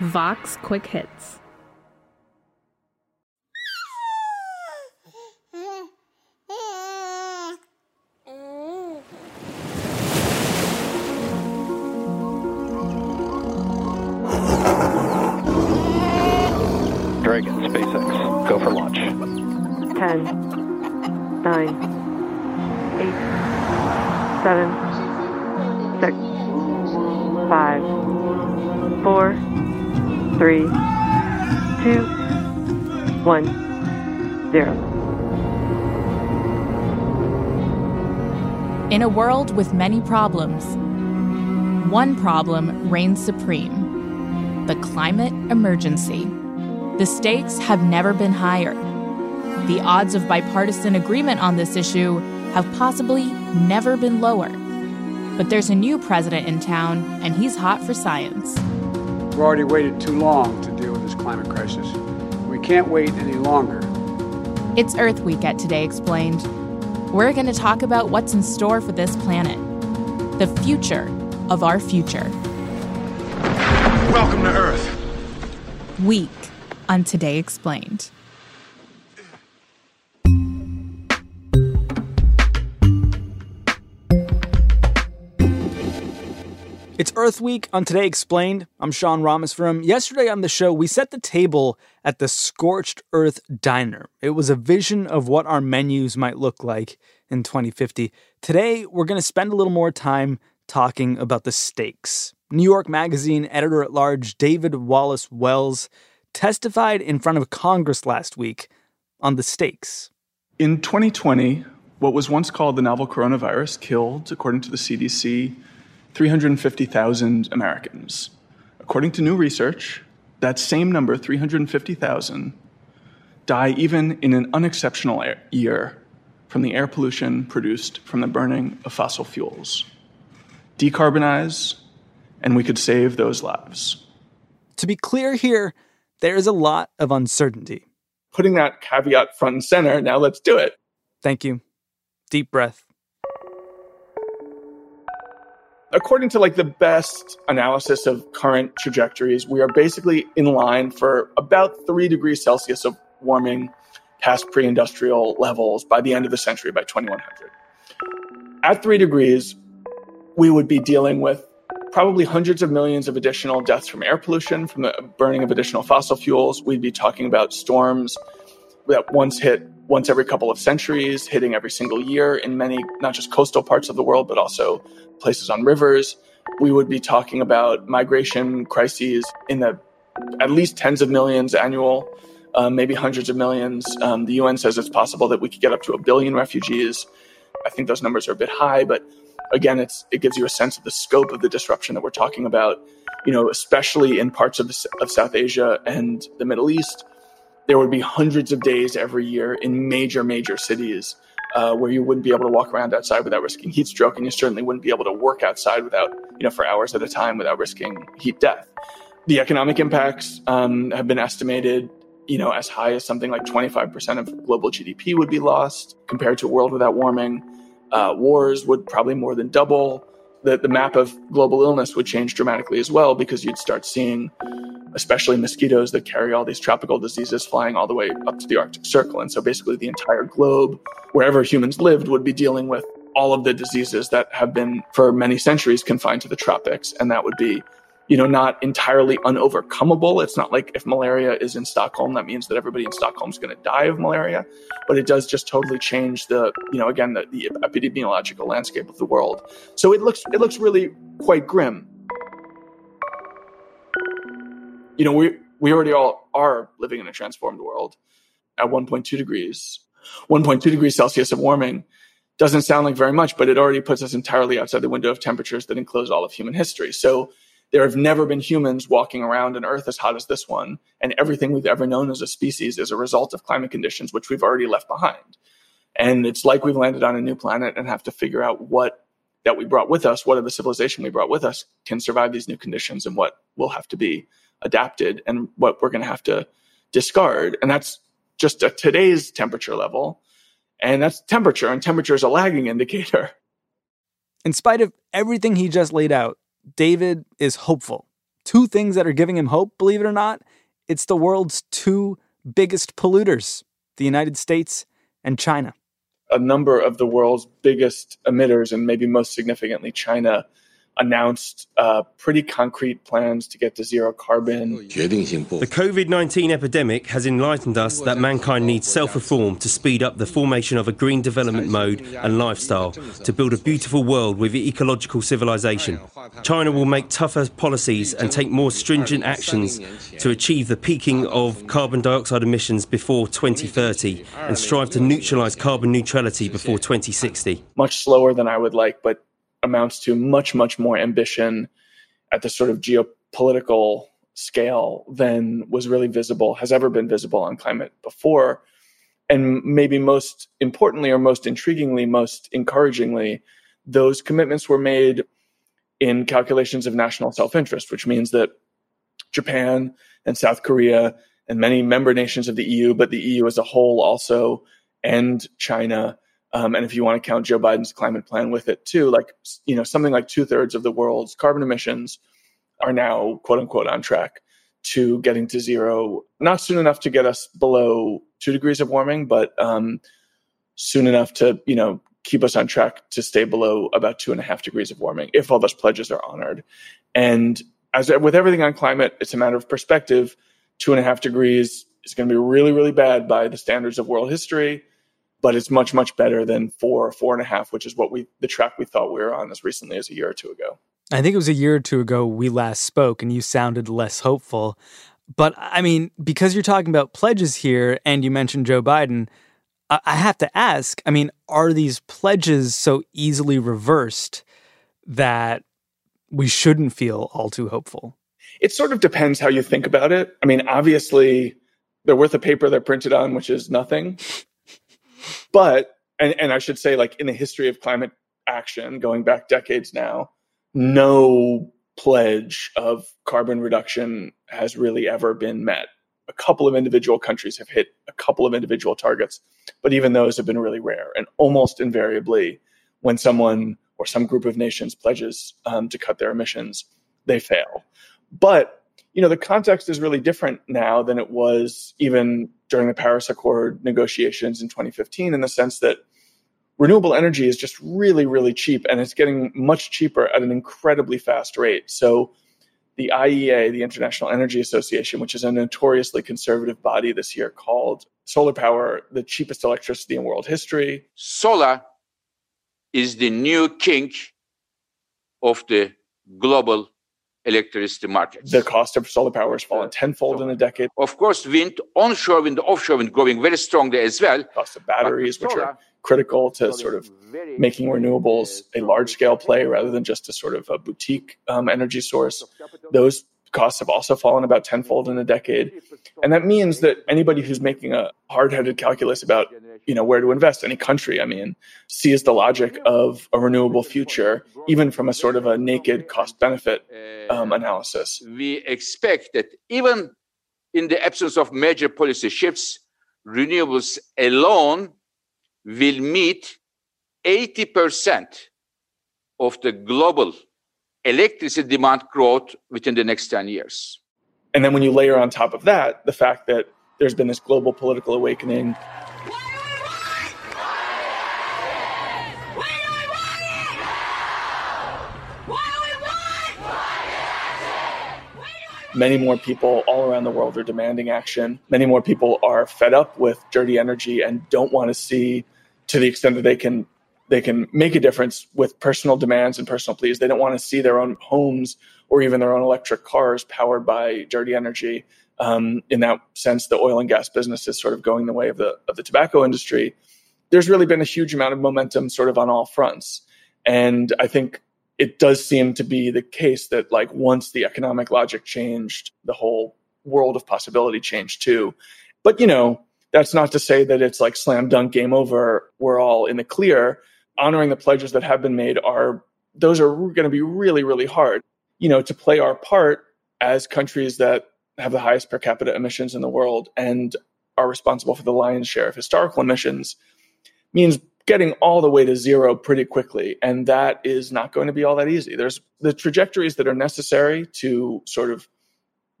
Vox Quick Hits. Dragon, SpaceX, go for launch. 10, 9, 8, 7, 6, 5, 4, 3, 2, 1, 0. In a world with many problems, one problem reigns supreme the climate emergency. The stakes have never been higher. The odds of bipartisan agreement on this issue have possibly never been lower. But there's a new president in town, and he's hot for science. We've already waited too long to deal with this climate crisis. We can't wait any longer. It's Earth Week at Today Explained. We're going to talk about what's in store for this planet, the future of our future. Welcome to Earth. Week on Today Explained. It's Earth Week on Today Explained. I'm Sean Rameswaram Yesterday on the show, we set the table at the Scorched Earth Diner. It was a vision of what our menus might look like in 2050. Today, we're going to spend a little more time talking about the stakes. New York Magazine editor at large David Wallace Wells testified in front of Congress last week on the stakes. In 2020, what was once called the novel coronavirus killed, according to the CDC, 350,000 Americans. According to new research, that same number, 350,000, die even in an unexceptional year from the air pollution produced from the burning of fossil fuels. Decarbonize, and we could save those lives. To be clear here, there is a lot of uncertainty. Putting that caveat front and center, now let's do it. Thank you. Deep breath according to like the best analysis of current trajectories, we are basically in line for about three degrees Celsius of warming past pre industrial levels by the end of the century, by 2100. At three degrees, we would be dealing with probably hundreds of millions of additional deaths from air pollution, from the burning of additional fossil fuels. We'd be talking about storms that once hit once every couple of centuries, hitting every single year in many, not just coastal parts of the world, but also places on rivers. We would be talking about migration crises in the at least tens of millions annual, um, maybe hundreds of millions. Um, the UN says it's possible that we could get up to a billion refugees. I think those numbers are a bit high, but again, it's it gives you a sense of the scope of the disruption that we're talking about. You know, especially in parts of, the, of South Asia and the Middle East, there would be hundreds of days every year in major, major cities uh, where you wouldn't be able to walk around outside without risking heat stroke, and you certainly wouldn't be able to work outside without, you know, for hours at a time without risking heat death. The economic impacts um, have been estimated, you know, as high as something like 25% of global GDP would be lost compared to a world without warming. Uh, wars would probably more than double. The, the map of global illness would change dramatically as well because you'd start seeing especially mosquitoes that carry all these tropical diseases flying all the way up to the Arctic Circle. And so basically, the entire globe, wherever humans lived, would be dealing with all of the diseases that have been for many centuries confined to the tropics. And that would be, you know, not entirely unovercomable. It's not like if malaria is in Stockholm, that means that everybody in Stockholm is going to die of malaria. But it does just totally change the, you know, again, the, the epidemiological landscape of the world. So it looks, it looks really quite grim you know, we we already all are living in a transformed world at 1.2 degrees. 1.2 degrees Celsius of warming doesn't sound like very much, but it already puts us entirely outside the window of temperatures that enclose all of human history. So there have never been humans walking around an Earth as hot as this one, and everything we've ever known as a species is a result of climate conditions which we've already left behind. And it's like we've landed on a new planet and have to figure out what that we brought with us, what of the civilization we brought with us can survive these new conditions, and what will have to be adapted and what we're going to have to discard. And that's just at today's temperature level. And that's temperature, and temperature is a lagging indicator. In spite of everything he just laid out, David is hopeful. two things that are giving him hope, believe it or not. It's the world's two biggest polluters, the United States and China. A number of the world's biggest emitters, and maybe most significantly China, announced uh, pretty concrete plans to get to zero carbon. The COVID 19 epidemic has enlightened us that mankind needs self reform to speed up the formation of a green development mode and lifestyle to build a beautiful world with ecological civilization. China will make tougher policies and take more stringent actions to achieve the peaking of carbon dioxide emissions before 2030 and strive to neutralize carbon neutrality before 2060. Much slower than I would like, but amounts to much, much more ambition at the sort of geopolitical scale than was really visible, has ever been visible on climate before. And maybe most importantly, or most intriguingly, most encouragingly, those commitments were made in calculations of national self interest, which means that Japan and South Korea and many member nations of the EU, but the EU as a whole also, and China um, and if you want to count Joe Biden's climate plan with it too, like you know something like two thirds of the world's carbon emissions are now quote unquote on track to getting to zero. Not soon enough to get us below two degrees of warming, but um, soon enough to you know keep us on track to stay below about two and a half degrees of warming if all those pledges are honored. And as with everything on climate, it's a matter of perspective. Two and a half degrees is going to be really, really bad by the standards of world history but it's much much better than four or four and a half which is what we the track we thought we were on as recently as a year or two ago. I think it was a year or two ago we last spoke and you sounded less hopeful. But i mean because you're talking about pledges here and you mentioned joe biden i have to ask i mean are these pledges so easily reversed that we shouldn't feel all too hopeful? It sort of depends how you think about it. I mean obviously they're worth the paper they're printed on which is nothing but and, and I should say, like in the history of climate action, going back decades now, no pledge of carbon reduction has really ever been met. A couple of individual countries have hit a couple of individual targets, but even those have been really rare. And almost invariably, when someone or some group of nations pledges um, to cut their emissions, they fail. But you know, the context is really different now than it was even during the Paris Accord negotiations in 2015 in the sense that renewable energy is just really, really cheap and it's getting much cheaper at an incredibly fast rate. So the IEA, the International Energy Association, which is a notoriously conservative body this year, called solar power the cheapest electricity in world history. Solar is the new king of the global electricity markets. The cost of solar power has fallen tenfold in a decade. Of course, wind, onshore wind, offshore wind growing very strongly as well. Cost of batteries, which are critical to sort of making renewables a large scale play rather than just a sort of a boutique um, energy source. Those costs have also fallen about tenfold in a decade. And that means that anybody who's making a hard headed calculus about you know where to invest any country i mean sees the logic of a renewable future even from a sort of a naked cost benefit um, analysis we expect that even in the absence of major policy shifts renewables alone will meet 80% of the global electricity demand growth within the next 10 years and then when you layer on top of that the fact that there's been this global political awakening Why do we want? Why do we want it? Why do we want? Many more people all around the world are demanding action. Many more people are fed up with dirty energy and don't want to see, to the extent that they can, they can make a difference with personal demands and personal pleas. They don't want to see their own homes or even their own electric cars powered by dirty energy. Um, in that sense, the oil and gas business is sort of going the way of the of the tobacco industry. There's really been a huge amount of momentum, sort of on all fronts, and I think it does seem to be the case that like once the economic logic changed, the whole world of possibility changed too. But you know, that's not to say that it's like slam dunk game over. We're all in the clear. Honoring the pledges that have been made are those are going to be really really hard. You know, to play our part as countries that have the highest per capita emissions in the world and are responsible for the lion's share of historical emissions means getting all the way to zero pretty quickly. And that is not going to be all that easy. There's the trajectories that are necessary to sort of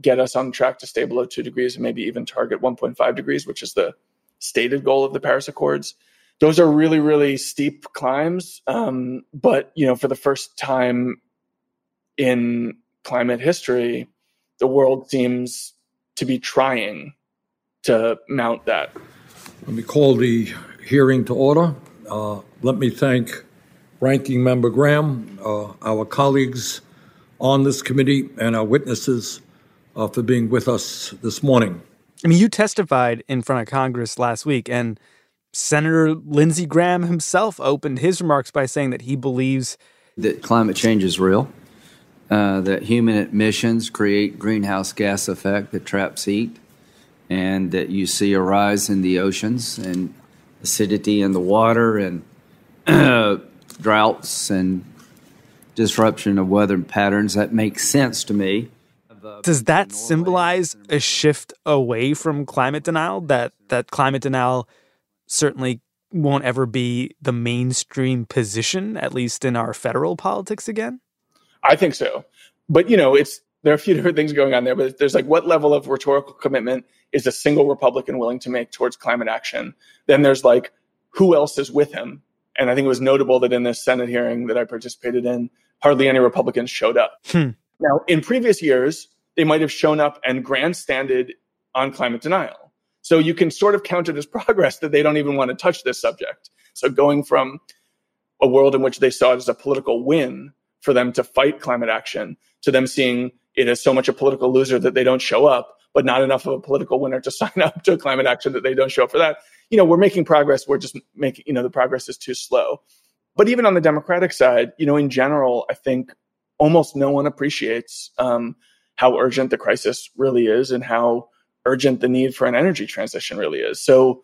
get us on track to stay below two degrees and maybe even target 1.5 degrees, which is the stated goal of the Paris Accords. Those are really, really steep climbs. Um, but, you know, for the first time in climate history, the world seems to be trying to mount that. Let me call the hearing to order. Uh, let me thank Ranking Member Graham, uh, our colleagues on this committee, and our witnesses uh, for being with us this morning. I mean, you testified in front of Congress last week, and Senator Lindsey Graham himself opened his remarks by saying that he believes that climate change is real, uh, that human emissions create greenhouse gas effect that traps heat, and that you see a rise in the oceans and acidity in the water and uh, droughts and disruption of weather patterns. That makes sense to me. Does that symbolize a shift away from climate denial? That that climate denial certainly won't ever be the mainstream position, at least in our federal politics again? I think so. But you know, it's there are a few different things going on there, but there's like what level of rhetorical commitment is a single Republican willing to make towards climate action? Then there's like who else is with him? And I think it was notable that in this Senate hearing that I participated in, hardly any Republicans showed up. Hmm. Now, in previous years, they might have shown up and grandstanded on climate denial. So you can sort of count it as progress that they don't even want to touch this subject. So going from a world in which they saw it as a political win for them to fight climate action to them seeing it as so much a political loser that they don't show up, but not enough of a political winner to sign up to climate action that they don't show up for that. You know, we're making progress. We're just making, you know, the progress is too slow. But even on the Democratic side, you know, in general, I think almost no one appreciates um, how urgent the crisis really is and how urgent the need for an energy transition really is. So,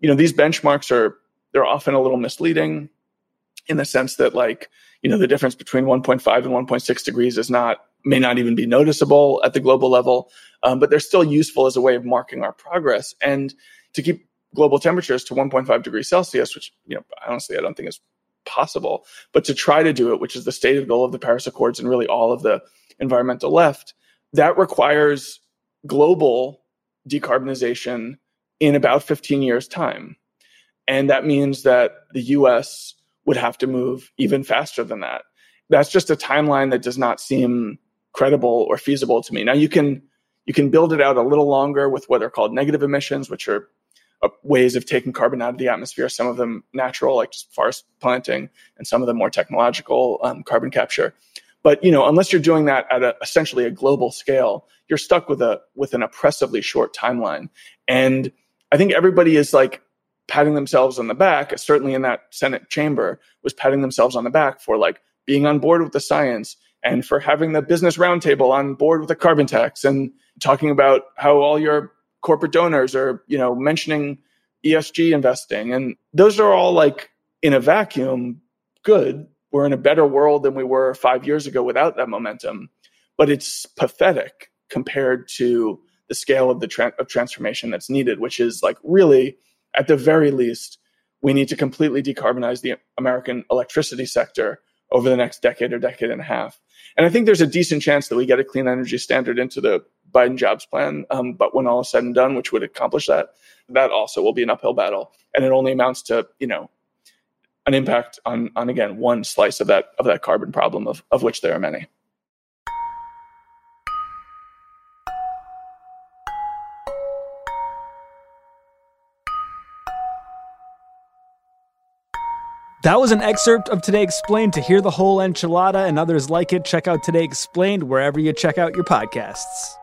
you know, these benchmarks are they're often a little misleading in the sense that like, you know, the difference between 1.5 and 1.6 degrees is not may not even be noticeable at the global level, um, but they're still useful as a way of marking our progress and to keep global temperatures to 1.5 degrees Celsius, which you know honestly I don't think is possible, but to try to do it, which is the stated goal of the Paris Accords and really all of the environmental left, that requires global decarbonization in about 15 years' time. And that means that the US would have to move even faster than that. That's just a timeline that does not seem credible or feasible to me. Now you can you can build it out a little longer with what are called negative emissions, which are uh, ways of taking carbon out of the atmosphere. Some of them natural, like just forest planting, and some of them more technological um, carbon capture. But you know, unless you're doing that at a, essentially a global scale, you're stuck with a with an oppressively short timeline. And I think everybody is like patting themselves on the back. Certainly in that Senate chamber, was patting themselves on the back for like being on board with the science and for having the business roundtable on board with the carbon tax and talking about how all your corporate donors are, you know, mentioning ESG investing. And those are all like in a vacuum good. We're in a better world than we were five years ago without that momentum. But it's pathetic compared to the scale of the tra- of transformation that's needed, which is like really, at the very least, we need to completely decarbonize the American electricity sector over the next decade or decade and a half. And I think there's a decent chance that we get a clean energy standard into the Biden jobs plan. Um, but when all is said and done, which would accomplish that, that also will be an uphill battle. And it only amounts to, you know, an impact on, on again, one slice of that, of that carbon problem of, of which there are many. That was an excerpt of Today Explained. To hear the whole enchilada and others like it, check out Today Explained wherever you check out your podcasts.